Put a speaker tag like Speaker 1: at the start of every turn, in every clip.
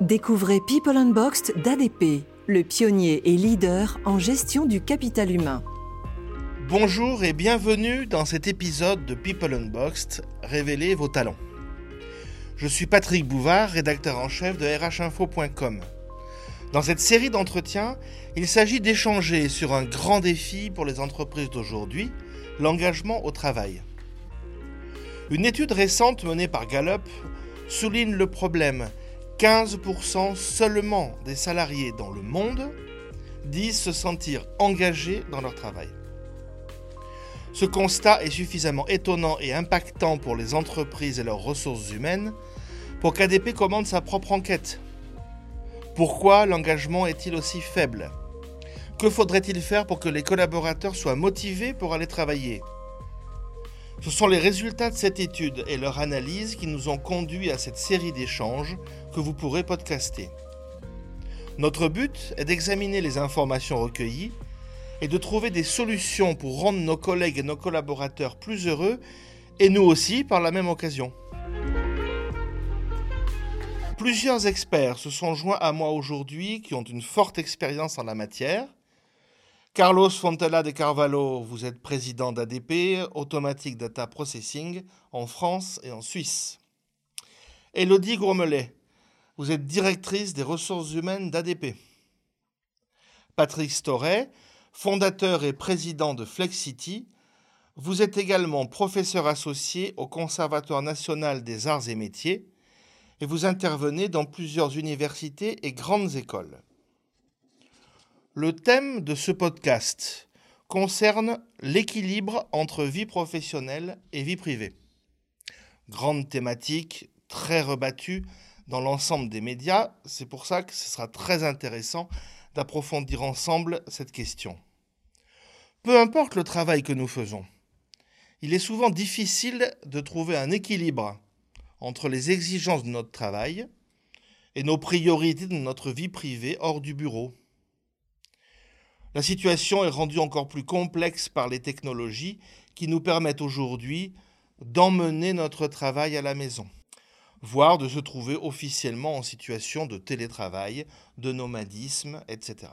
Speaker 1: Découvrez People Unboxed d'ADP, le pionnier et leader en gestion du capital humain.
Speaker 2: Bonjour et bienvenue dans cet épisode de People Unboxed, Révélez vos talents. Je suis Patrick Bouvard, rédacteur en chef de rhinfo.com. Dans cette série d'entretiens, il s'agit d'échanger sur un grand défi pour les entreprises d'aujourd'hui, l'engagement au travail. Une étude récente menée par Gallup souligne le problème 15% seulement des salariés dans le monde disent se sentir engagés dans leur travail. Ce constat est suffisamment étonnant et impactant pour les entreprises et leurs ressources humaines pour qu'ADP commande sa propre enquête. Pourquoi l'engagement est-il aussi faible? Que faudrait-il faire pour que les collaborateurs soient motivés pour aller travailler? Ce sont les résultats de cette étude et leur analyse qui nous ont conduit à cette série d'échanges que vous pourrez podcaster. Notre but est d'examiner les informations recueillies et de trouver des solutions pour rendre nos collègues et nos collaborateurs plus heureux et nous aussi par la même occasion. Plusieurs experts se sont joints à moi aujourd'hui qui ont une forte expérience en la matière Carlos Fontella de Carvalho, vous êtes président d'ADP, Automatic Data Processing, en France et en Suisse. Elodie Gromelet, vous êtes directrice des ressources humaines d'ADP. Patrick Storet, fondateur et président de FlexCity, vous êtes également professeur associé au Conservatoire national des arts et métiers et vous intervenez dans plusieurs universités et grandes écoles. Le thème de ce podcast concerne l'équilibre entre vie professionnelle et vie privée. Grande thématique, très rebattue dans l'ensemble des médias, c'est pour ça que ce sera très intéressant d'approfondir ensemble cette question. Peu importe le travail que nous faisons, il est souvent difficile de trouver un équilibre entre les exigences de notre travail et nos priorités de notre vie privée hors du bureau. La situation est rendue encore plus complexe par les technologies qui nous permettent aujourd'hui d'emmener notre travail à la maison, voire de se trouver officiellement en situation de télétravail, de nomadisme, etc.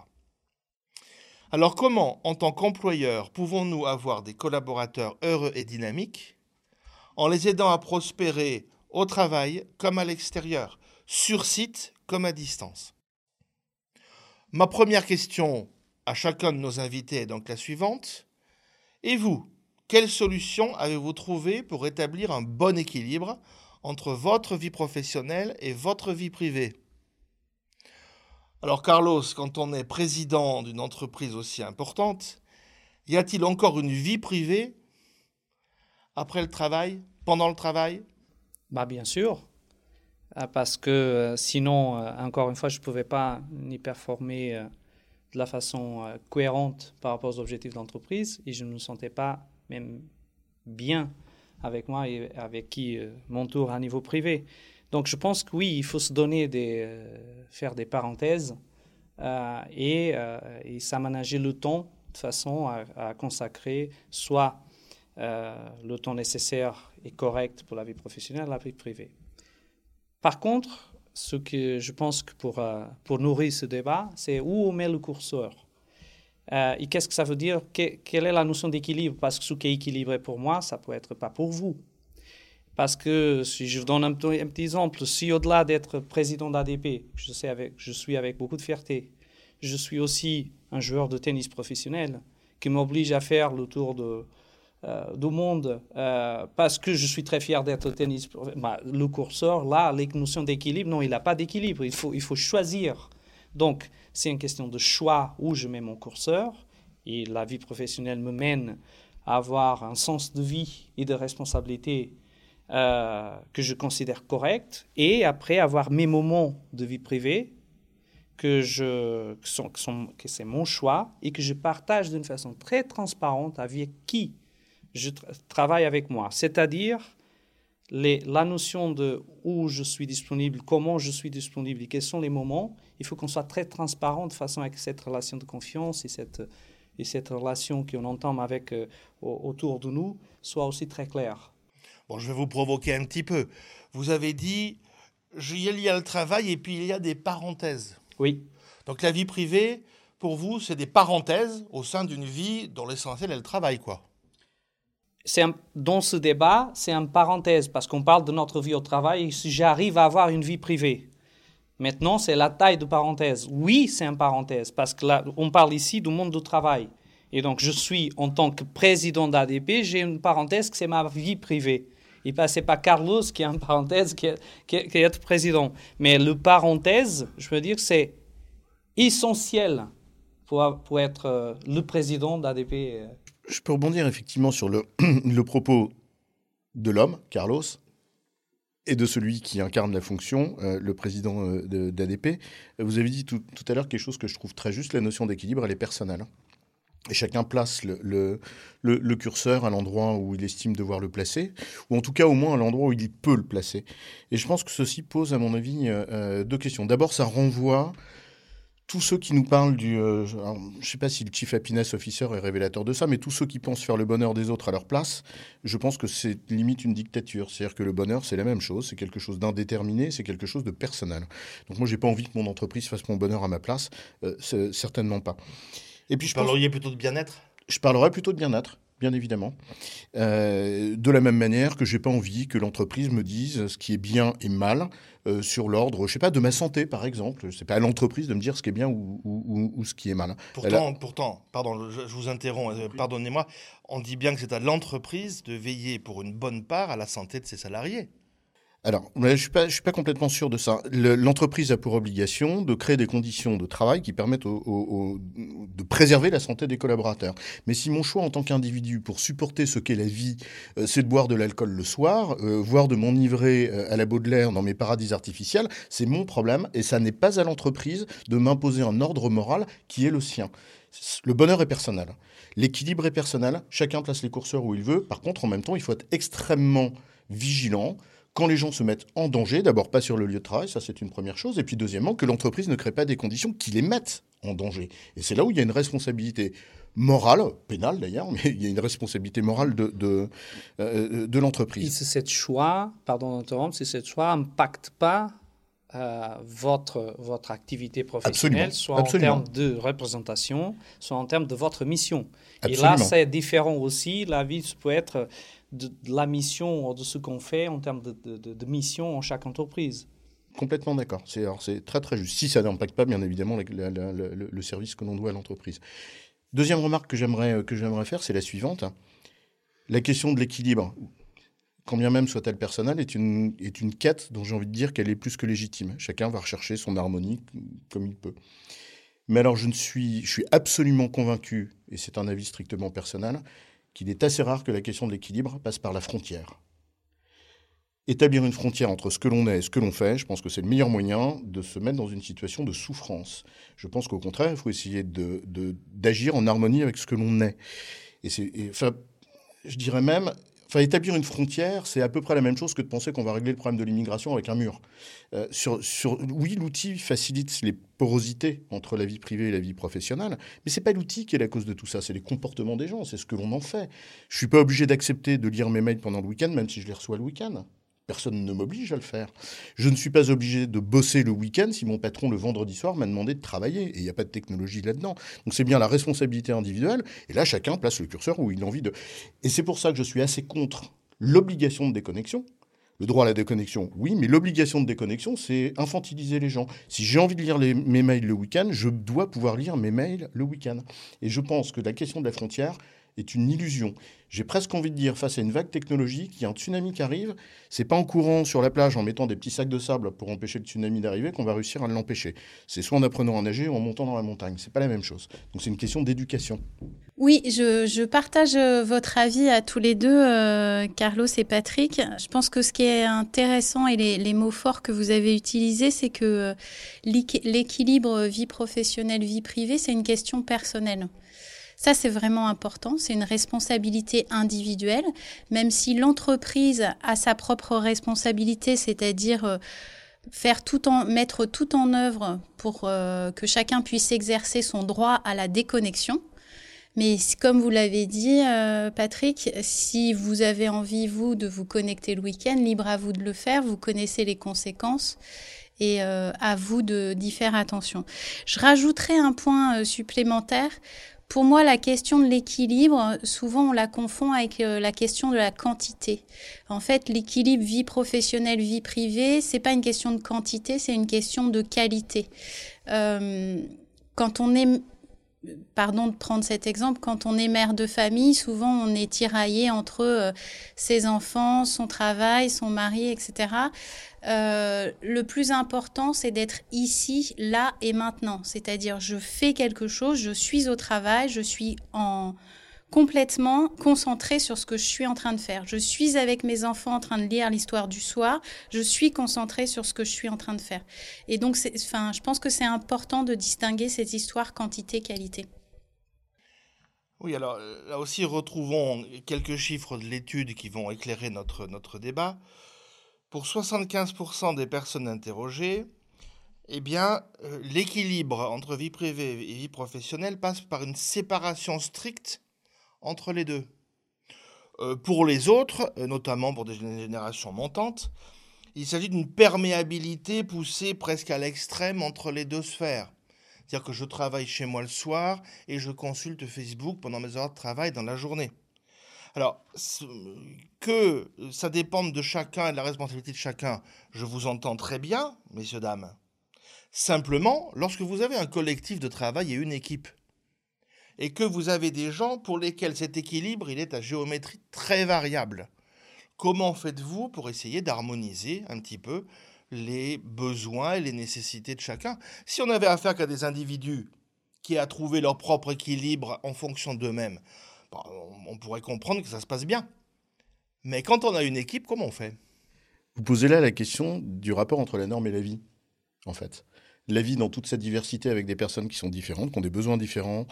Speaker 2: Alors comment, en tant qu'employeur, pouvons-nous avoir des collaborateurs heureux et dynamiques en les aidant à prospérer au travail comme à l'extérieur, sur site comme à distance? Ma première question à chacun de nos invités est donc la suivante. Et vous, quelle solution avez-vous trouvé pour établir un bon équilibre entre votre vie professionnelle et votre vie privée. Alors Carlos, quand on est président d'une entreprise aussi importante, y a-t-il encore une vie privée après le travail, pendant le travail?
Speaker 3: Bah Bien sûr, ah, parce que euh, sinon, euh, encore une fois, je ne pouvais pas ni performer euh, de la façon cohérente par rapport aux objectifs d'entreprise et je ne me sentais pas même bien avec moi et avec qui euh, mon tour à niveau privé. Donc je pense que oui, il faut se donner des, euh, faire des parenthèses et, et s'aménager le temps de façon à, consacrer soit le temps nécessaire et correct pour la vie professionnelle, la vie privée. Par contre, ce que je pense que pour, euh, pour nourrir ce débat, c'est où on met le curseur. Euh, et qu'est-ce que ça veut dire? Quelle est la notion d'équilibre? Parce que ce qui est équilibré pour moi, ça peut être pas pour vous. Parce que si je vous donne un, petit exemple, si au-delà d'être président d'ADP, je, je suis avec beaucoup de fierté, je suis aussi un joueur de tennis professionnel qui m'oblige à faire le tour de, euh, du monde euh, parce que je suis très fier d'être tennis. Bah, le courseur, là, les notions d'équilibre, non, il n'a pas d'équilibre. Il faut, il faut choisir. Donc, c'est une question de choix où je mets mon courseur. Et la vie professionnelle me mène à avoir un sens de vie et de responsabilité euh, que je considère correct. Et après, avoir mes moments de vie privée que, je, que, sont, que c'est mon choix et que je partage d'une façon très transparente avec qui je travaille avec moi. C'est-à-dire la notion de où je suis disponible, comment je suis disponible et quels sont les moments. Il faut qu'on soit très transparent de façon à que cette relation de confiance et cette, et cette relation qu'on entend avec, euh, autour de nous soit aussi très claire.
Speaker 2: Bon, je vais vous provoquer un petit peu. Vous avez dit il y a le travail et puis il y a des parenthèses.
Speaker 3: Oui.
Speaker 2: Donc la vie privée, pour vous, c'est des parenthèses au sein d'une vie dont l'essentiel est le travail, quoi.
Speaker 3: Un, dans ce débat, c'est une parenthèse parce qu'on parle de notre vie au travail si j'arrive à avoir une vie privée. Maintenant, c'est la taille de parenthèse. Oui, c'est une parenthèse parce que là, on parle ici du monde du travail. Et donc, je suis, en tant que président d'ADP, j'ai une parenthèse que c'est ma vie privée. Et pas, c'est pas Carlos qui a une parenthèse qui est, qui président. Mais le parenthèse, je veux dire, c'est essentiel pour, pour être euh, le président d'ADP. Euh.
Speaker 4: Je peux rebondir effectivement sur le, le propos de l'homme, Carlos, et de celui qui incarne la fonction, euh, le président d'ADP. Vous avez dit tout, tout à l'heure quelque chose que je trouve très juste, la notion d'équilibre, elle est personnelle. Et chacun place le, le, curseur à l'endroit où il estime devoir le placer, ou en tout cas au moins à l'endroit où il peut le placer. Et je pense que ceci pose, à mon avis, euh, deux questions. D'abord, ça renvoie tous ceux qui nous parlent du... Euh, je ne sais pas si le Chief Happiness Officer est révélateur de ça, mais tous ceux qui pensent faire le bonheur des autres à leur place, je pense que c'est limite une dictature. C'est-à-dire que le bonheur, c'est la même chose, c'est quelque chose d'indéterminé, c'est quelque chose de personnel. Donc moi, j'ai pas envie que mon entreprise fasse mon bonheur à ma place, euh, certainement pas.
Speaker 2: Et puis je parlerais plutôt de bien-être?
Speaker 4: Je parlerai plutôt de bien-être bien évidemment. Euh, de la même manière que j'ai pas envie que l'entreprise me dise ce qui est bien et mal euh, sur l'ordre, je sais pas, de ma santé par exemple. C'est pas à l'entreprise de me dire ce qui est bien ou, ou, ce qui est mal.
Speaker 2: Pourtant, pourtant, pardon, je, vous interromps, euh, pardonnez-moi, on dit bien que c'est à l'entreprise de veiller pour une bonne part à la santé de ses salariés.
Speaker 4: Alors, je ne suis, pas, complètement sûr de ça. L'entreprise a pour obligation de créer des conditions de travail qui permettent de préserver la santé des collaborateurs. Mais si mon choix en tant qu'individu pour supporter ce qu'est la vie, euh, c'est de boire de l'alcool le soir, euh, voire de m'enivrer euh, à la Baudelaire dans mes paradis artificiels, c'est mon problème et ça n'est pas à l'entreprise de m'imposer un ordre moral qui est le sien. Le bonheur est personnel. L'équilibre est personnel. Chacun place les curseurs où il veut. Par contre, en même temps, il faut être extrêmement vigilant quand les gens se mettent en danger, d'abord pas sur le lieu de travail, ça c'est une première chose, et puis deuxièmement, que l'entreprise ne crée pas des conditions qui les mettent en danger. Et c'est là où il y a une responsabilité morale, pénale d'ailleurs, mais il y a une responsabilité morale de, de, euh, de l'entreprise.
Speaker 3: Et ce choix, pardon d'interrompre, si ce choix n'impacte pas euh, votre, votre activité professionnelle, soit en termes de représentation, soit en termes de votre mission. Et là, c'est différent aussi. La vie peut être de, la mission, de ce qu'on fait en termes de, mission en chaque entreprise.
Speaker 4: Complètement d'accord. C'est très très juste. Si ça n'impacte pas, bien évidemment, le, service que l'on doit à l'entreprise. Deuxième remarque que j'aimerais que j'aimerais faire, c'est la suivante. La question de l'équilibre, quand bien même soit-elle personnelle, est une, est une quête dont j'ai envie de dire qu'elle est plus que légitime. Chacun va rechercher son harmonie comme il peut. Mais alors, je, ne suis, je suis absolument convaincu, et c'est un avis strictement personnel, qu'il est assez rare que la question de l'équilibre passe par la frontière. Établir une frontière entre ce que l'on est et ce que l'on fait, je pense que c'est le meilleur moyen de se mettre dans une situation de souffrance. Je pense qu'au contraire, il faut essayer d'agir en harmonie avec ce que l'on est. Et, c'est, enfin, je dirais même, Enfin, établir une frontière, c'est à peu près la même chose que de penser qu'on va régler le problème de l'immigration avec un mur. Euh, sur, sur, oui, l'outil facilite les porosités entre la vie privée et la vie professionnelle, mais c'est pas l'outil qui est la cause de tout ça, c'est les comportements des gens, c'est ce que l'on en fait. Je suis pas obligé d'accepter de lire mes mails pendant le week-end, même si je les reçois le week-end. Personne ne m'oblige à le faire. Je ne suis pas obligé de bosser le week-end si mon patron le vendredi soir m'a demandé de travailler. Et il n'y a pas de technologie là-dedans. Donc c'est bien la responsabilité individuelle. Et là, chacun place le curseur où il a envie de. Et c'est pour ça que je suis assez contre l'obligation de déconnexion. Le droit à la déconnexion, oui, mais l'obligation de déconnexion, c'est infantiliser les gens. Si j'ai envie de lire mes mails le week-end, je dois pouvoir lire mes mails le week-end. Et je pense que la question de la frontière, est une illusion. J'ai presque envie de dire, face à une vague technologique, il y a un tsunami qui arrive, c'est pas en courant sur la plage en mettant des petits sacs de sable pour empêcher le tsunami d'arriver qu'on va réussir à l'empêcher. C'est soit en apprenant à nager ou en montant dans la montagne. C'est pas la même chose. Donc c'est une question d'éducation.
Speaker 5: Oui, je, partage euh, votre avis à tous les deux, euh, Carlos et Patrick. Je pense que ce qui est intéressant et les, mots forts que vous avez utilisés, c'est que euh, l'équilibre vie professionnelle, vie privée, c'est une question personnelle. Ça, c'est vraiment important. C'est une responsabilité individuelle, même si l'entreprise a sa propre responsabilité, c'est-à-dire euh, faire tout mettre tout en œuvre pour euh, que chacun puisse exercer son droit à la déconnexion. Mais comme vous l'avez dit, euh, Patrick, si vous avez envie, vous, de vous connecter le week-end, libre à vous de le faire, vous connaissez les conséquences et à vous d'y faire attention. Je rajouterai un point supplémentaire. Pour moi, la question de l'équilibre, souvent on la confond avec euh, la question de la quantité. En fait, l'équilibre vie professionnelle, vie privée, c'est pas une question de quantité, c'est une question de qualité. Euh, quand on est pardon de prendre cet exemple, quand on est mère de famille, souvent on est tiraillé entre euh, ses enfants, son travail, son mari, etc. Euh, le plus important, c'est d'être ici, là et maintenant. C'est-à-dire, je fais quelque chose, je suis au travail, je suis en complètement concentrée sur ce que je suis en train de faire. Je suis avec mes enfants en train de lire l'histoire du soir. Je suis concentrée sur ce que je suis en train de faire. Et donc, enfin, je pense que c'est important de distinguer cette histoire quantité-qualité.
Speaker 2: Oui, alors là aussi, retrouvons quelques chiffres de l'étude qui vont éclairer notre, notre débat. Pour 75% des personnes interrogées, eh bien, euh, l'équilibre entre vie privée et vie professionnelle passe par une séparation stricte entre les deux. Euh, pour les autres, euh, notamment pour des générations montantes, il s'agit d'une perméabilité poussée presque à l'extrême entre les deux sphères. C'est-à-dire que je travaille chez moi le soir et je consulte Facebook pendant mes heures de travail dans la journée. Alors, que ça dépende de chacun et de la responsabilité de chacun, je vous entends très bien, messieurs, dames. Simplement, lorsque vous avez un collectif de travail et une équipe, et que vous avez des gens pour lesquels cet équilibre il est à géométrie très variable. Comment faites-vous pour essayer d'harmoniser un petit peu les besoins et les nécessités de chacun? Si on avait affaire qu'à des individus qui a trouvé leur propre équilibre en fonction d'eux-mêmes, bah, on pourrait comprendre que ça se passe bien. Mais quand on a une équipe, comment on fait?
Speaker 4: Vous posez là la question du rapport entre la norme et la vie, en fait. La vie dans toute sa diversité avec des personnes qui sont différentes, qui ont des besoins différents,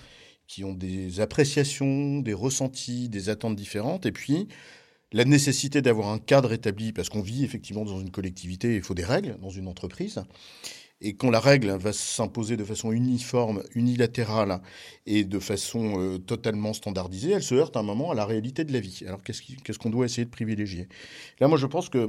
Speaker 4: qui ont des appréciations, des ressentis, des attentes différentes, et puis la nécessité d'avoir un cadre établi, parce qu'on vit effectivement dans une collectivité, il faut des règles dans une entreprise. Et quand la règle va s'imposer de façon uniforme, unilatérale et de façon euh, totalement standardisée, elle se heurte à un moment à la réalité de la vie. Alors qu'est-ce qu'on doit essayer de privilégier? Là, moi, je pense que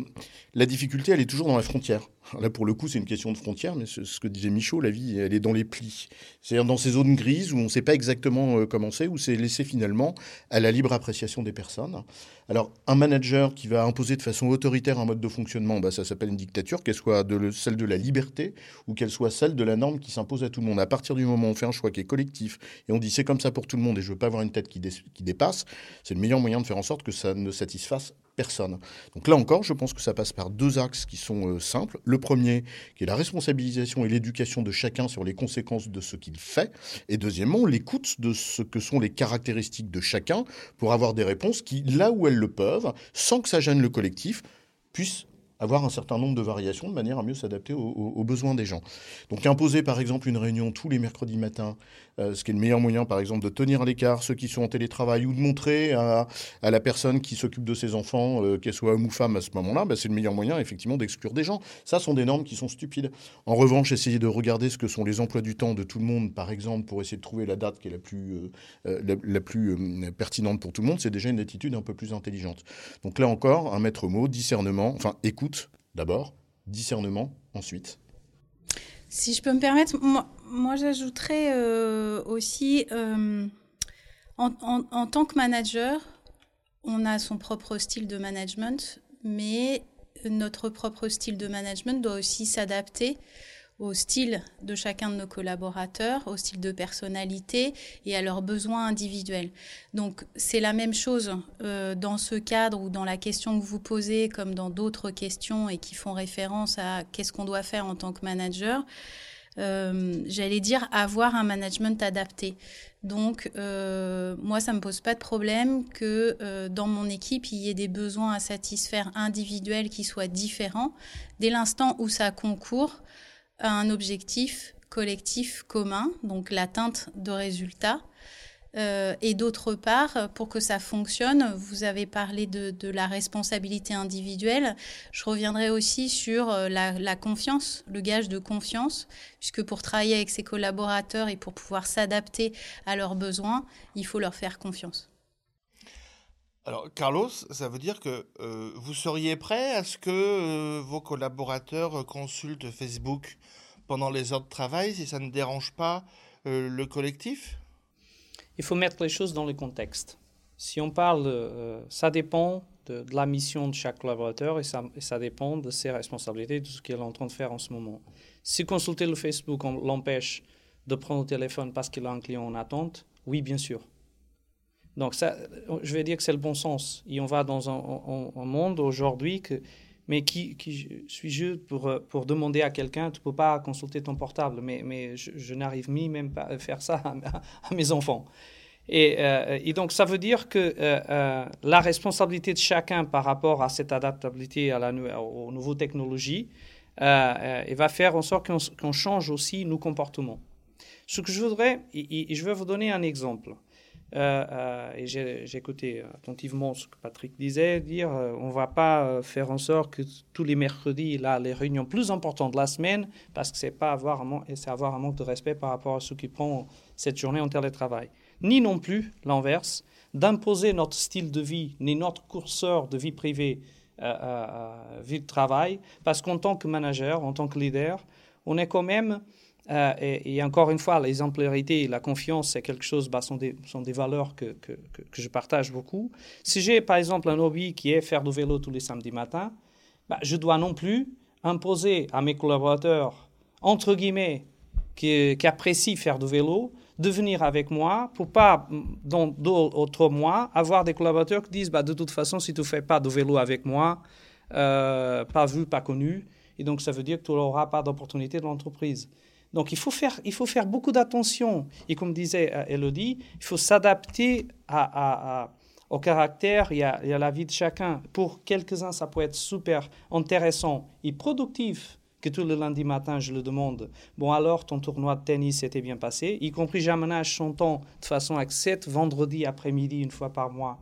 Speaker 4: la difficulté, elle est toujours dans la frontière. Là, pour le coup, c'est une question de frontière, mais ce que disait Michaud, la vie, elle est dans les plis. C'est-à-dire dans ces zones grises où on ne sait pas exactement euh, comment c'est, où c'est laissé finalement à la libre appréciation des personnes. Alors, un manager qui va imposer de façon autoritaire un mode de fonctionnement, bah, ça s'appelle une dictature, qu'elle soit de celle de la liberté ou qu'elle soit celle de la norme qui s'impose à tout le monde. À partir du moment où on fait un choix qui est collectif et on dit c'est comme ça pour tout le monde et je veux pas avoir une tête qui, qui dépasse, c'est le meilleur moyen de faire en sorte que ça ne satisfasse personne. Donc là encore, je pense que ça passe par deux axes qui sont euh, simples. Le premier, qui est la responsabilisation et l'éducation de chacun sur les conséquences de ce qu'il fait. Et deuxièmement, l'écoute de ce que sont les caractéristiques de chacun pour avoir des réponses qui, là où elles le peuvent, sans que ça gêne le collectif, puissent avoir un certain nombre de variations de manière à mieux s'adapter aux, besoins des gens. Donc imposer par exemple une réunion tous les mercredis matins, euh, ce qui est le meilleur moyen par exemple de tenir à l'écart ceux qui sont en télétravail ou de montrer à, la personne qui s'occupe de ses enfants, euh, qu'elle soit homme ou femme à ce moment-là, bah, c'est le meilleur moyen effectivement d'exclure des gens. Ça sont des normes qui sont stupides. En revanche, essayer de regarder ce que sont les emplois du temps de tout le monde par exemple pour essayer de trouver la date qui est la plus, euh, la, plus pertinente pour tout le monde, c'est déjà une attitude un peu plus intelligente. Donc là encore, un maître mot, discernement, enfin écoute d'abord, discernement ensuite.
Speaker 5: Si je peux me permettre, moi, j'ajouterais euh, aussi, euh, en, tant que manager, on a son propre style de management, mais notre propre style de management doit aussi s'adapter au style de chacun de nos collaborateurs, au style de personnalité et à leurs besoins individuels. Donc c'est la même chose euh, dans ce cadre ou dans la question que vous posez comme dans d'autres questions et qui font référence à qu'est-ce qu'on doit faire en tant que manager. Euh, j'allais dire avoir un management adapté. Donc, euh, moi, ça me pose pas de problème que dans mon équipe, il y ait des besoins à satisfaire individuels qui soient différents. Dès l'instant où ça concourt un objectif collectif commun, donc l'atteinte de résultats. Euh, et d'autre part, pour que ça fonctionne, vous avez parlé de, la responsabilité individuelle. Je reviendrai aussi sur euh, la, confiance, le gage de confiance, puisque pour travailler avec ses collaborateurs et pour pouvoir s'adapter à leurs besoins, il faut leur faire confiance.
Speaker 2: Alors, Carlos, ça veut dire que euh, vous seriez prêt à ce que vos collaborateurs consultent Facebook pendant les heures de travail si ça ne dérange pas le collectif?
Speaker 3: Il faut mettre les choses dans le contexte. Si on parle, euh, ça dépend de, la mission de chaque collaborateur et ça, ça, dépend de ses responsabilités, de ce qu'il est en train de faire en ce moment. Si consulter le Facebook l'empêche de prendre le téléphone parce qu'il a un client en attente, oui, bien sûr. Donc, ça, je vais dire que c'est le bon sens. Et on va dans un, monde aujourd'hui mais qui, qui suis-je pour, demander à quelqu'un, tu ne peux pas consulter ton portable, mais, je, n'arrive même pas à faire ça à, mes enfants. Et, euh, et, donc, ça veut dire que euh, euh, la responsabilité de chacun par rapport à cette adaptabilité aux nouvelles technologies, va faire en sorte qu'on change aussi nos comportements. Ce que je voudrais, et je vais vous donner un exemple. Euh, euh, et j'ai écouté attentivement ce que Patrick disait, dire euh, on ne va pas faire en sorte que tous les mercredis, là, les réunions plus importantes de la semaine, parce que c'est pas avoir un, manque de respect par rapport à ceux qui prennent cette journée en télétravail. Ni non plus, l'inverse, d'imposer notre style de vie, ni notre curseur de vie privée, vie de travail, parce qu'en tant que manager, en tant que leader, on est quand même euh, et, encore une fois, l'exemplarité et la confiance, c'est quelque chose, bah, sont, des, sont des valeurs que, que, je partage beaucoup. Si j'ai par exemple un hobby qui est faire du vélo tous les samedis matins, bah, je dois non plus imposer à mes collaborateurs, entre guillemets, qui, apprécient faire du vélo, de venir avec moi pour pas, dans d'autres mois, avoir des collaborateurs qui disent bah, de toute façon, si tu ne fais pas de vélo avec moi, euh, pas vu, pas connu, et donc ça veut dire que tu n'auras pas d'opportunité de l'entreprise. Donc il faut faire, il faut faire beaucoup d'attention. Et comme disait euh, Elodie, il faut s'adapter au caractère et à, la vie de chacun. Pour quelques-uns, ça peut être super intéressant et productif que tout le lundi matin, je le demande, bon alors, ton tournoi de tennis s'était bien passé, y compris j'aménage son temps de façon à vendredi après-midi, une fois par mois,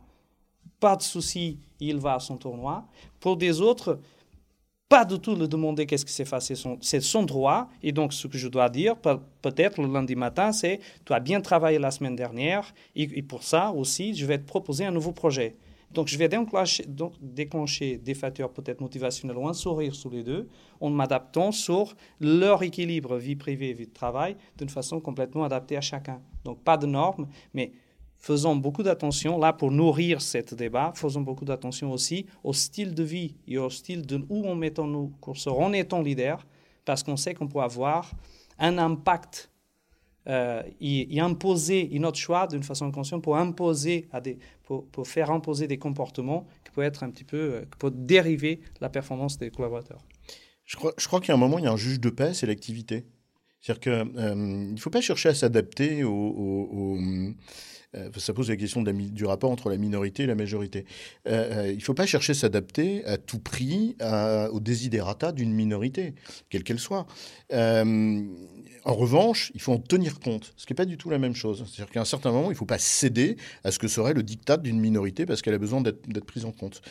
Speaker 3: pas de souci, il va à son tournoi. Pour des autres, pas du tout le demander qu'est-ce qui s'est passé, c'est son droit. Et donc, ce que je dois dire, peut-être le lundi matin, c'est tu as bien travaillé la semaine dernière, et, pour ça aussi, je vais te proposer un nouveau projet. Donc, je vais déclencher, donc, déclencher des facteurs peut-être motivationnels ou un sourire sous les deux, en m'adaptant sur leur équilibre vie privée et vie de travail d'une façon complètement adaptée à chacun. Donc, pas de normes, mais faisons beaucoup d'attention, là pour nourrir ce débat, faisons beaucoup d'attention aussi au style de vie et au style de où on mettons nos curseurs en étant leader, parce qu'on sait qu'on peut avoir un impact euh, et, imposer notre choix d'une façon consciente pour imposer pour, faire imposer des comportements qui peuvent être un petit peu, euh, dériver la performance des collaborateurs.
Speaker 4: Je crois, je crois qu'à un moment, il y a un juge de paix, c'est l'activité. C'est-à-dire qu'il euh, ne faut pas chercher à s'adapter aux, euh, ça pose la question du rapport entre la minorité et la majorité. Euh, il ne faut pas chercher à s'adapter à tout prix aux desiderata d'une minorité, quelle qu'elle soit. en revanche, il faut en tenir compte, ce qui n'est pas du tout la même chose. C'est-à-dire qu'à un certain moment, il ne faut pas céder à ce que serait le dictat d'une minorité parce qu'elle a besoin d'être prise en compte.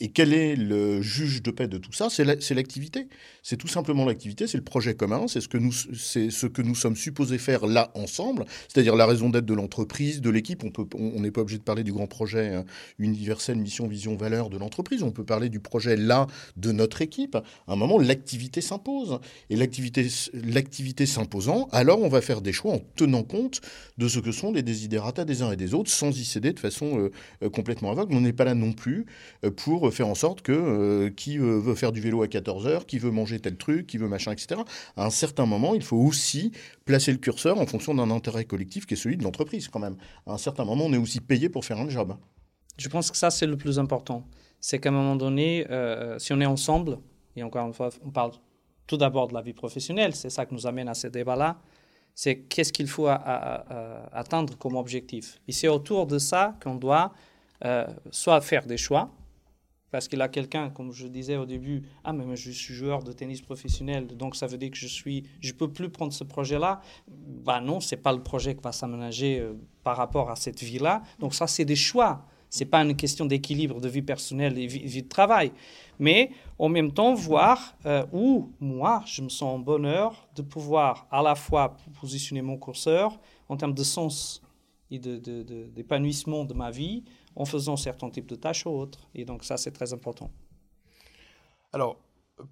Speaker 4: Et quel est le juge de paix de tout ça? C'est l'activité. C'est tout simplement l'activité, c'est le projet commun, c'est ce, que nous, ce que nous sommes supposés faire là ensemble, c'est-à-dire la raison d'être de l'entreprise, de l'équipe. On n'est pas obligé de parler du grand projet hein, universel, mission, vision, valeur de l'entreprise. On peut parler du projet là de notre équipe. À un moment, l'activité s'impose. Et l'activité s'imposant, alors on va faire des choix en tenant compte de ce que sont les désidératas des uns et des autres, sans y céder de façon euh, euh, complètement aveugle. On n'est pas là non plus euh, pour faire en sorte que euh, qui euh, veut faire du vélo à 14 heures, qui veut manger tel truc, qui veut machin, etc. À un certain moment, il faut aussi placer le curseur en fonction d'un intérêt collectif qui est celui de l'entreprise quand même. À un certain moment, on est aussi payé pour faire un job.
Speaker 3: Je pense que ça, c'est le plus important. C'est qu'à un moment donné, euh, si on est ensemble, et encore une fois, on parle tout d'abord de la vie professionnelle, c'est ça qui nous amène à ce débat-là, c'est qu'est-ce qu'il faut atteindre comme objectif. Et c'est autour de ça qu'on doit soit faire des choix, parce qu'il a quelqu'un, comme je disais au début, ah mais je suis joueur de tennis professionnel, donc ça veut dire que je suis, je peux plus prendre ce projet-là. Bah non, c'est pas le projet qui va s'aménager euh, par rapport à cette vie-là. Donc ça, c'est des choix. C'est pas une question d'équilibre de vie personnelle et vie, de travail, mais en même temps voir euh, où moi je me sens en bonheur de pouvoir à la fois positionner mon curseur en termes de sens et d'épanouissement de, de ma vie en faisant certains types de tâches ou autres. Et donc ça, c'est très important.
Speaker 2: Alors,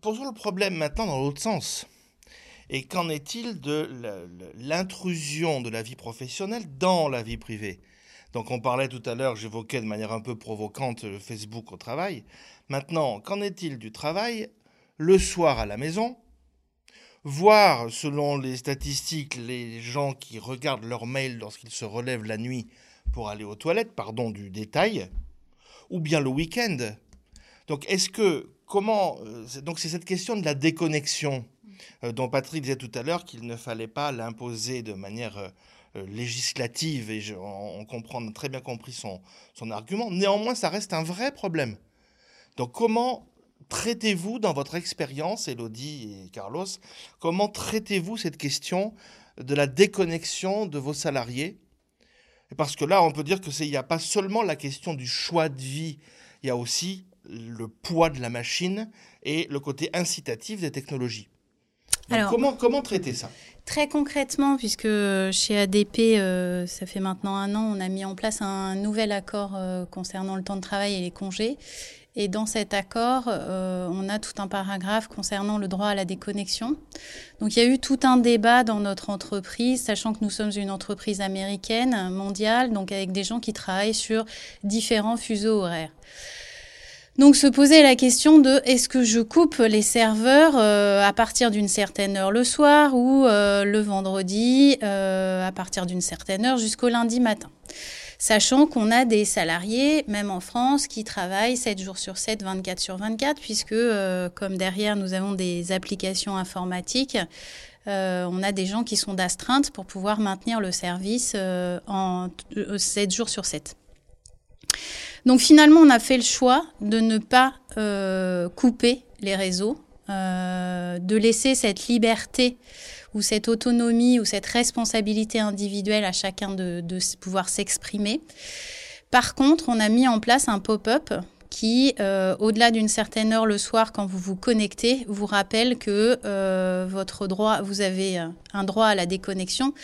Speaker 2: posons le problème maintenant dans l'autre sens. Et qu'en est-il de l'intrusion de la vie professionnelle dans la vie privée? Donc on parlait tout à l'heure, j'évoquais de manière un peu provocante Facebook au travail. Maintenant, qu'en est-il du travail le soir à la maison? Voir, selon les statistiques, les gens qui regardent leur mail lorsqu'ils se relèvent la nuit pour aller aux toilettes, pardon du détail, ou bien le week-end. Donc est-ce que, comment, euh, donc c'est cette question de la déconnexion euh, dont Patrick disait tout à l'heure qu'il ne fallait pas l'imposer de manière euh, législative, et on, comprend, très bien compris son, son argument. Néanmoins, ça reste un vrai problème. Donc comment traitez-vous dans votre expérience, Elodie et Carlos, comment traitez-vous cette question de la déconnexion de vos salariés parce que là, on peut dire que c'est il n'y a pas seulement la question du choix de vie, il y a aussi le poids de la machine et le côté incitatif des technologies. Alors, comment, comment traiter ça?
Speaker 5: Très concrètement, puisque chez ADP, euh, ça fait maintenant un an, on a mis en place un nouvel accord euh, concernant le temps de travail et les congés. Et dans cet accord, euh, on a tout un paragraphe concernant le droit à la déconnexion. Donc il y a eu tout un débat dans notre entreprise, sachant que nous sommes une entreprise américaine, mondiale, donc avec des gens qui travaillent sur différents fuseaux horaires. Donc se poser la question de est-ce que je coupe les serveurs euh, à partir d'une certaine heure le soir ou euh, le vendredi à partir d'une certaine heure jusqu'au lundi matin? Sachant qu'on a des salariés, même en France, qui travaillent 7 jours sur 7, 24 sur 24, puisque euh, comme derrière nous avons des applications informatiques, euh, on a des gens qui sont d'astreinte pour pouvoir maintenir le service euh, en 7 jours sur 7. Donc finalement, on a fait le choix de ne pas couper les réseaux, de laisser cette liberté ou cette autonomie ou cette responsabilité individuelle à chacun de, pouvoir s'exprimer. Par contre, on a mis en place un pop-up qui, euh, au-delà d'une certaine heure le soir, quand vous vous connectez, vous rappelle que euh, votre droit, vous avez un droit à la déconnexion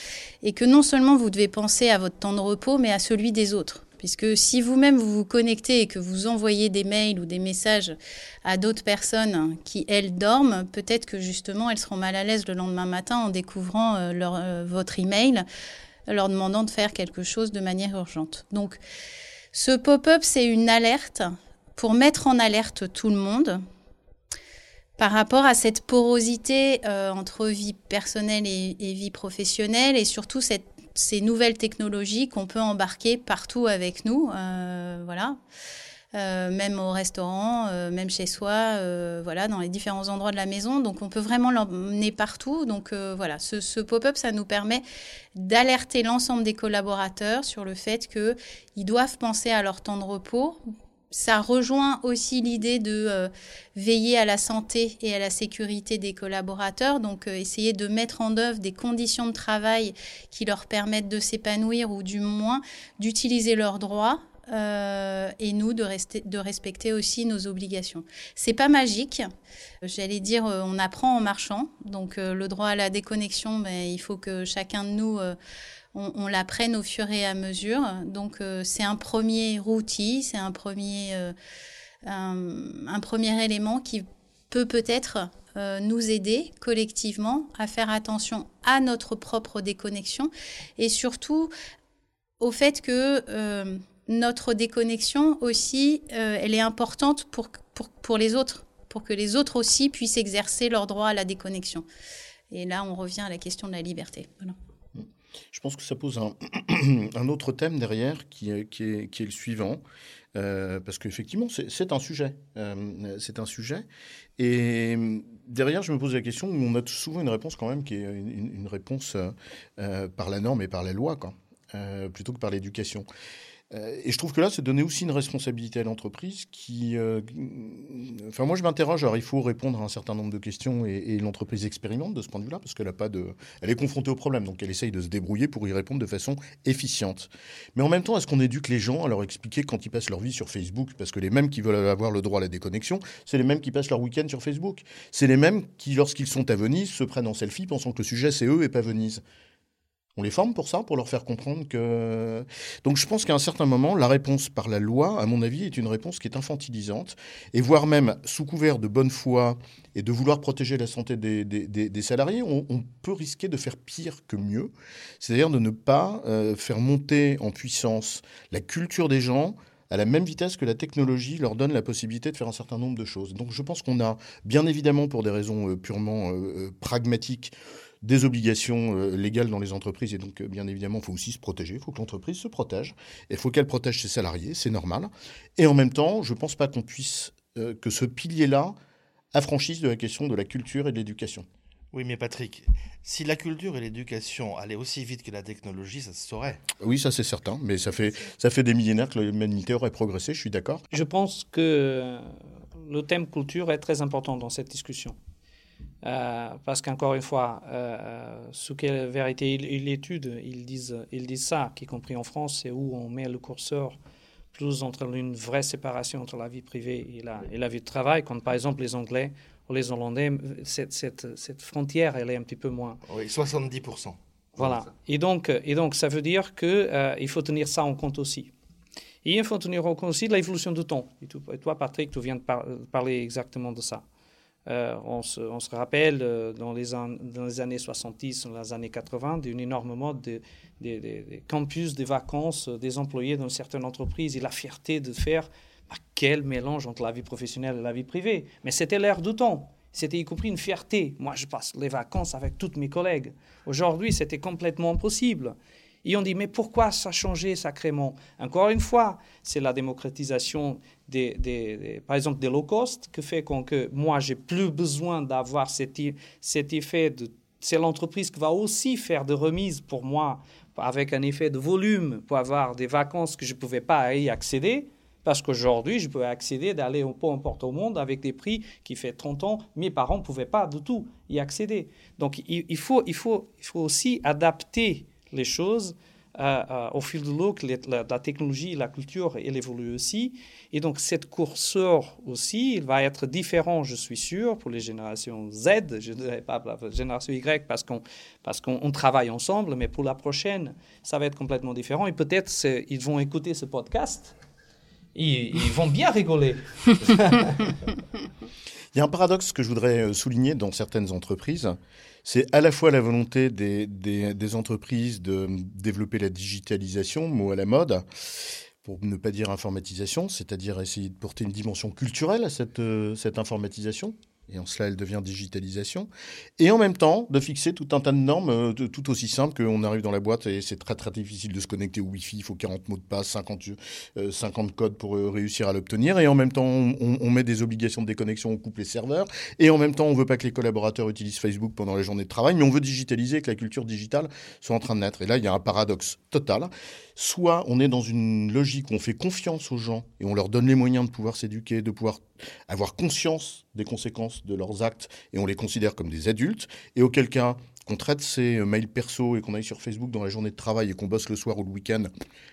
Speaker 5: et que non seulement vous devez penser à votre temps de repos, mais à celui des autres. Puisque si vous-même vous vous connectez et que vous envoyez des mails ou des messages à d'autres personnes qui, elles, dorment, peut-être que justement elles seront mal à l'aise le lendemain matin en découvrant euh, euh, votre email, leur demandant de faire quelque chose de manière urgente. Donc, ce pop-up, c'est une alerte pour mettre en alerte tout le monde par rapport à cette porosité euh, entre vie personnelle et vie professionnelle et surtout cette ces nouvelles technologies qu'on peut embarquer partout avec nous, euh, voilà. Euh, même au restaurant, euh, même chez soi, voilà, dans les différents endroits de la maison. Donc, on peut vraiment l'emmener partout. Donc, voilà, ce, ce pop-up, ça nous permet d'alerter l'ensemble des collaborateurs sur le fait qu'ils doivent penser à leur temps de repos, ça rejoint aussi l'idée de euh, veiller à la santé et à la sécurité des collaborateurs, donc euh, essayer de mettre en œuvre des conditions de travail qui leur permettent de s'épanouir ou du moins d'utiliser leurs droits. Euh, et nous de, rester, de respecter aussi nos obligations. C'est pas magique, j'allais dire, on apprend en marchant. Donc le droit à la déconnexion, mais il faut que chacun de nous on, l'apprenne au fur et à mesure. Donc euh, c'est un premier outil, c'est un premier, euh, un, premier élément qui peut peut-être euh, nous aider collectivement à faire attention à notre propre déconnexion et surtout au fait que notre déconnexion aussi, elle est importante pour, pour, pour les autres, pour que les autres aussi puissent exercer leur droit à la déconnexion. Et là, on revient à la question de la liberté. Voilà.
Speaker 4: Je pense que ça pose un, autre thème derrière qui, est, le suivant. Euh, parce qu'effectivement, c'est un sujet. Euh, c'est un sujet. Et derrière, je me pose la question, on a souvent une réponse quand même qui est une, réponse euh, par la norme et par la loi, plutôt que par l'éducation. Euh, et je trouve que là, c'est donner aussi une responsabilité à l'entreprise qui. Euh, enfin, moi, je m'interroge. Alors, il faut répondre à un certain nombre de questions et, l'entreprise expérimente de ce point de vue-là parce qu'elle pas de. Elle est confrontée au problème, donc elle essaye de se débrouiller pour y répondre de façon efficiente. Mais en même temps, est-ce qu'on éduque les gens à leur expliquer quand ils passent leur vie sur Facebook? Parce que les mêmes qui veulent avoir le droit à la déconnexion, c'est les mêmes qui passent leur week-end sur Facebook. C'est les mêmes qui, lorsqu'ils sont à Venise, se prennent en selfie pensant que le sujet c'est eux et pas Venise. On les forme pour ça, pour leur faire comprendre que. Donc je pense qu'à un certain moment, la réponse par la loi, à mon avis, est une réponse qui est infantilisante, et voire même sous couvert de bonne foi et de vouloir protéger la santé des, salariés, on, peut risquer de faire pire que mieux, c'est-à-dire de ne pas euh, faire monter en puissance la culture des gens à la même vitesse que la technologie leur donne la possibilité de faire un certain nombre de choses. Donc je pense qu'on a, bien évidemment, pour des raisons euh, purement euh, pragmatiques, des obligations euh, légales dans les entreprises et donc euh, bien évidemment il faut aussi se protéger, il faut que l'entreprise se protège, il faut qu'elle protège ses salariés, c'est normal. Et en même temps, je ne pense pas qu'on puisse, euh, que ce pilier-là affranchisse de la question de la culture et de l'éducation.
Speaker 2: Oui, mais Patrick, si la culture et l'éducation allaient aussi vite que la technologie, ça se saurait.
Speaker 4: Oui, ça c'est certain, mais ça fait, ça fait des millénaires que l'humanité aurait progressé, je suis d'accord.
Speaker 3: Je pense que le thème culture est très important dans cette discussion. Euh, parce qu'encore une fois, euh, euh, sous quelle vérité ils, étudient, ils disent, ils disent ça, y compris en France, c'est où on met le curseur plus entre une vraie séparation entre la vie privée et la, et la vie de travail, comme par exemple les Anglais ou les Hollandais, cette, cette, cette frontière, elle est un petit peu moins.
Speaker 2: Oui, 70%.
Speaker 3: Voilà. Et donc, et donc, ça veut dire qu'il il faut tenir ça en compte aussi. Et il faut tenir en compte aussi l'évolution du temps. Et toi, Patrick, tu viens de parler exactement de ça. Euh, on, se, rappelle euh, dans, les années 70, dans les années 80, d'une énorme mode des de, campus, des vacances euh, des employés dans certaines entreprises et la fierté de faire bah, quel mélange entre la vie professionnelle et la vie privée. Mais c'était l'air du temps. C'était y compris une fierté. Moi, je passe les vacances avec tous mes collègues. Aujourd'hui, c'était complètement impossible. Et on dit, mais pourquoi ça a changé sacrément? Encore une fois, c'est la démocratisation, des, des, par exemple, des low cost, que fait que moi, j'ai plus besoin d'avoir cet, effet de... C'est l'entreprise qui va aussi faire des remises pour moi, avec un effet de volume, pour avoir des vacances que je ne pouvais pas y accéder. Parce qu'aujourd'hui, je peux accéder d'aller peu importe au monde avec des prix qui fait 30 ans, mes parents ne pouvaient pas du tout y accéder. Donc il, faut, il, faut, il faut aussi adapter les choses au fil de l'eau, que la, technologie, la culture, elle évolue aussi. Et donc, cette curseur aussi, il va être différent, je suis sûr, pour les générations Z, je ne dirais pas la génération Y parce qu'on parce qu'on travaille ensemble, mais pour la prochaine, ça va être complètement différent. Et peut-être ils vont écouter ce podcast et ils vont bien rigoler.
Speaker 4: Il y a un paradoxe que je voudrais euh, souligner dans certaines entreprises. C'est à la fois la volonté des, entreprises de développer la digitalisation, mot à la mode, pour ne pas dire informatisation, c'est-à-dire essayer de porter une dimension culturelle à cette, euh, cette informatisation, et en cela elle devient digitalisation, et en même temps de fixer tout un tas de normes euh, tout aussi simples qu'on arrive dans la boîte et c'est très très difficile de se connecter au Wi-Fi, il faut 40 mots de passe, 50, 50 euh, codes pour euh, réussir à l'obtenir, et en même temps on, met des obligations de déconnexion, on coupe les serveurs, et en même temps on veut pas que les collaborateurs utilisent Facebook pendant la journée de travail, mais on veut digitaliser, que la culture digitale soit en train de naître. Et là il y a un paradoxe total. Soit on est dans une logique où on fait confiance aux gens et on leur donne les moyens de pouvoir s'éduquer, de pouvoir avoir conscience des conséquences de leurs actes et on les considère comme des adultes, et auquel cas qu'on traite ses mails perso et qu'on aille sur Facebook dans la journée de travail et qu'on bosse le soir ou le week-end,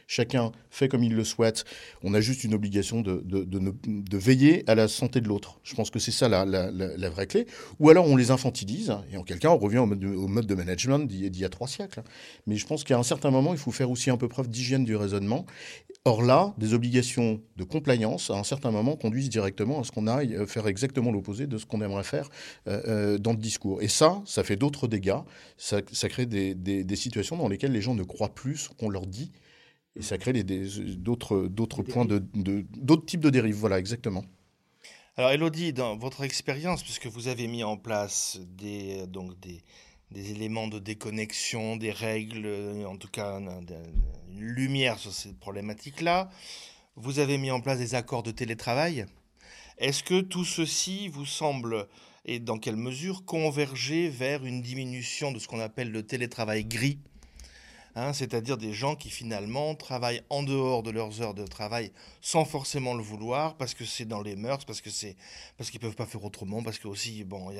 Speaker 4: chacun fait comme il le souhaite. On a juste une obligation de, veiller à la santé de l'autre. Je pense que c'est ça la, la, vraie clé. Ou alors on les infantilise, et en quelqu'un on revient au mode de, au mode de management d'il y a trois siècles. Mais je pense qu'à un certain moment, il faut faire aussi un peu preuve d'hygiène du raisonnement. Or là, des obligations de compliance, à un certain moment, conduisent directement à ce qu'on aille euh, faire exactement l'opposé de ce qu'on aimerait faire euh, euh, dans le discours. Et ça, ça fait d'autres dégâts ça, crée des, situations dans lesquelles les gens ne croient plus ce qu'on leur dit, et ça crée d'autres points, de, d'autres types de dérives. Voilà, exactement.
Speaker 2: Alors, Elodie, dans votre expérience, puisque vous avez mis en place des, donc des, éléments de déconnexion, des règles, en tout cas une lumière sur cette problématique-là, vous avez mis en place des accords de télétravail. Est-ce que tout ceci vous semble et dans quelle mesure converger vers une diminution de ce qu'on appelle le télétravail gris? Hein, c'est-à-dire des gens qui finalement travaillent en dehors de leurs heures de travail sans forcément le vouloir, parce que c'est dans les mœurs, parce que c'est parce qu'ils peuvent pas faire autrement, parce que aussi bon,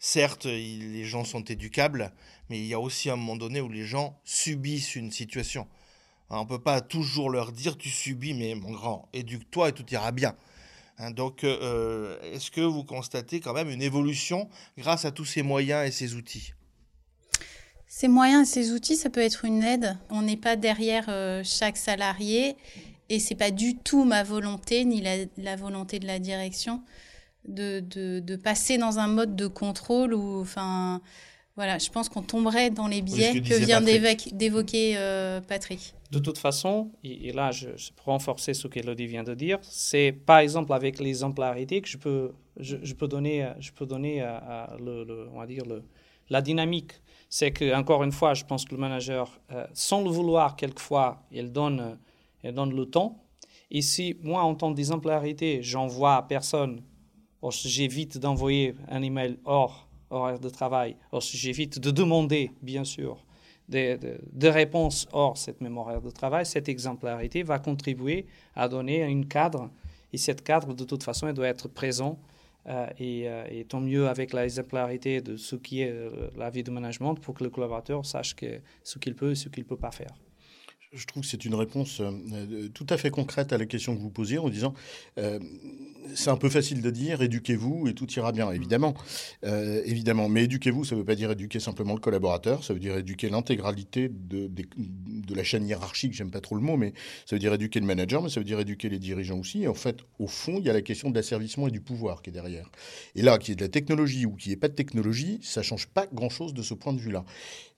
Speaker 2: certes les gens sont éducables, mais il y a aussi un moment donné où les gens subissent une situation. Hein, on peut pas toujours leur dire tu subis, mais mon grand, éduque-toi et tout ira bien. Hein, donc, euh, est-ce que vous constatez quand même une évolution grâce à tous ces moyens et ces outils?
Speaker 5: Ces moyens et ces outils, ça peut être une aide. On n'est pas derrière euh, chaque salarié et c'est pas du tout ma volonté ni la, volonté de la direction de, de, passer dans un mode de contrôle ou enfin voilà, je pense qu'on tomberait dans les biais que, vient d'évoquer euh, Patrick.
Speaker 3: De toute façon, et, là je, je, peux renforcer ce qu'Elodie vient de dire, c'est par exemple avec l'exemplarité que je peux, je, peux donner, je peux donner à, le, on va dire le, la dynamique c'est que, encore une fois, je pense que le manager, euh, sans le vouloir, quelquefois, il donne, il donne le temps. Et si moi, en tant d'exemplarité, j'envoie à personne, j'évite d'envoyer un email hors horaire de travail, j'évite de demander, bien sûr, des, des, réponses hors cette même horaire de travail, cette exemplarité va contribuer à donner un cadre. Et cette cadre, de toute façon, elle doit être présent euh, euh, et, tant mieux avec la exemplarité de ce qui est euh, la vie de management pour que le collaborateur sache ce qu'il peut et ce qu'il ne peut pas faire.
Speaker 4: Je trouve que c'est une réponse tout à fait concrète à la question que vous posiez en disant c'est un peu facile de dire éduquez-vous et tout ira bien, évidemment. Euh, évidemment. Mais éduquez-vous, ça ne veut pas dire éduquer simplement le collaborateur, ça veut dire éduquer l'intégralité de, de, la chaîne hiérarchique, j'aime pas trop le mot, mais ça veut dire éduquer le manager, mais ça veut dire éduquer les dirigeants aussi. Et en fait, au fond, il y a la question de l'asservissement et du pouvoir qui est derrière. Et là, qu'il y ait de la technologie ou qu'il n'y ait pas de technologie, ça change pas grand-chose de ce point de vue-là.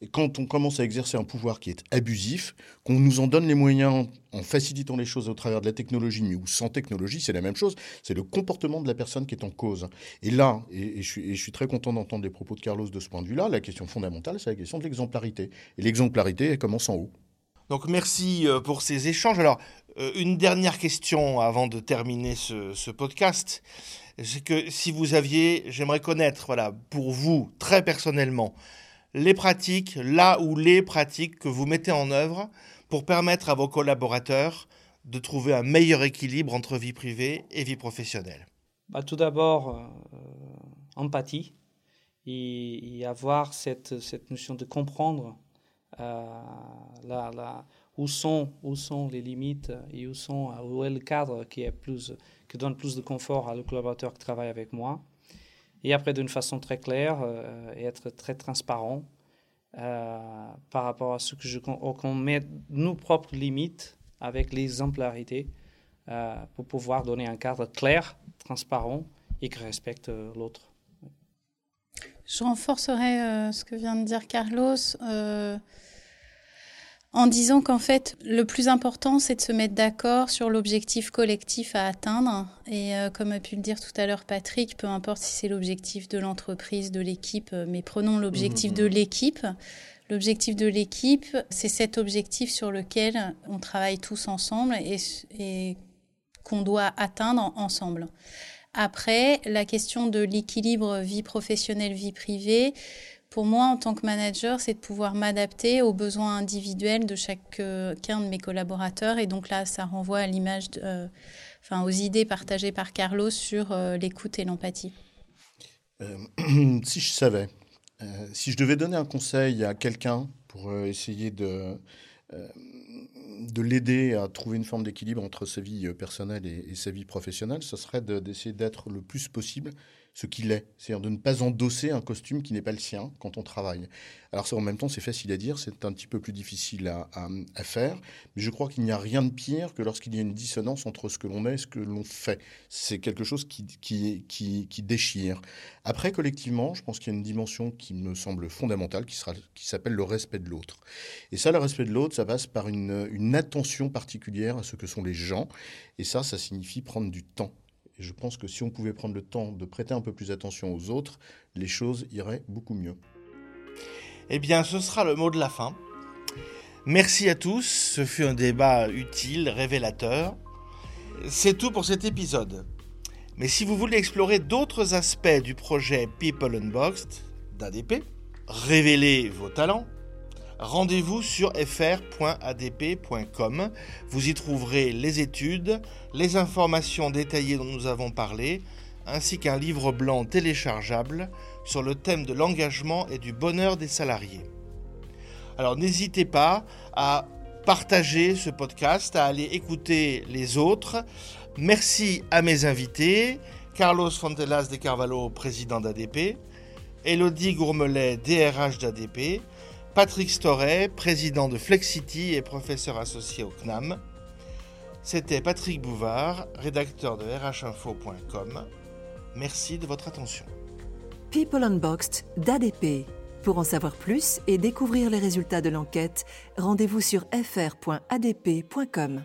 Speaker 4: Et quand on commence à exercer un pouvoir qui est abusif, qu'on nous en donne les moyens en facilitant les choses au travers de la technologie, mais ou sans technologie, c'est la même chose. C'est le comportement de la personne qui est en cause. Et là, et, je, suis, très content d'entendre les propos de Carlos de ce point de vue-là, la question fondamentale, c'est la question de l'exemplarité. Et l'exemplarité, elle commence en haut.
Speaker 2: Donc merci euh, pour ces échanges. Alors, euh, une dernière question avant de terminer ce, ce podcast. C'est que si vous aviez, j'aimerais connaître, voilà, pour vous, très personnellement, les pratiques, là où les pratiques que vous mettez en œuvre pour permettre à vos collaborateurs de trouver un meilleur équilibre entre vie privée et vie professionnelle
Speaker 3: bah, Tout d'abord, euh, empathie et, avoir cette, cette, notion de comprendre euh, où, sont, où sont les limites et où, sont, où est le cadre qui, est plus, qui donne plus de confort à le collaborateur qui travaille avec moi. Et après, d'une façon très claire, euh, et être très transparent par rapport à ce que je qu'on met nos propres limites avec l'exemplarité euh, pour pouvoir donner un cadre clair, transparent et qui respecte euh, l'autre.
Speaker 5: Je renforcerai euh, ce que vient de dire Carlos en disant qu'en fait, le plus important, c'est de se mettre d'accord sur l'objectif collectif à atteindre. Et comme a pu le dire tout à l'heure Patrick, peu importe si c'est l'objectif de l'entreprise, de l'équipe, mais prenons l'objectif mmh, mmh, de mmh. l'équipe. L'objectif de l'équipe, c'est cet objectif sur lequel on travaille tous ensemble et, qu'on doit atteindre ensemble. Après, la question de l'équilibre vie professionnelle, vie privée, pour moi, en tant que manager, c'est de pouvoir m'adapter aux besoins individuels de chacun de mes collaborateurs. Et donc là, ça renvoie à l'image, euh, enfin, aux idées partagées par Carlos sur euh, l'écoute et l'empathie.
Speaker 4: Euh, si je savais euh, si je devais donner un conseil à quelqu'un pour euh, essayer de, euh, de l'aider à trouver une forme d'équilibre entre sa vie personnelle et, sa vie professionnelle, ce serait d'essayer d'être le plus possible ce qu'il est, c'est-à-dire de ne pas endosser un costume qui n'est pas le sien quand on travaille. Alors ça, en même temps, c'est facile à dire, c'est un petit peu plus difficile à, faire, mais je crois qu'il n'y a rien de pire que lorsqu'il y a une dissonance entre ce que l'on est et ce que l'on fait. C'est quelque chose qui, qui, qui, qui, déchire. Après, collectivement, je pense qu'il y a une dimension qui me semble fondamentale, qui, qui s'appelle le respect de l'autre. Et ça, le respect de l'autre, ça passe par une, une attention particulière à ce que sont les gens, et ça, ça signifie prendre du temps je pense que si on pouvait prendre le temps de prêter un peu plus attention aux autres, les choses iraient beaucoup mieux.
Speaker 2: Eh bien, ce sera le mot de la fin. Merci à tous, ce fut un débat utile, révélateur. C'est tout pour cet épisode. Mais si vous voulez explorer d'autres aspects du projet People Unboxed d'ADP, révéler vos talents, rendez-vous sur fr.adp.com. Vous y trouverez les études, les informations détaillées dont nous avons parlé, ainsi qu'un livre blanc téléchargeable sur le thème de l'engagement et du bonheur des salariés. Alors n'hésitez pas à partager ce podcast, à aller écouter les autres. Merci à mes invités, Carlos Fontelas de Carvalho, président d'ADP, Elodie Gourmelet, DRH d'ADP, Patrick Storet, président de Flexity et professeur associé au CNAM. C'était Patrick Bouvard, rédacteur de rhinfo.com. Merci de votre attention.
Speaker 1: People Unboxed d'ADP. Pour en savoir plus et découvrir les résultats de l'enquête, rendez-vous sur fr.adp.com.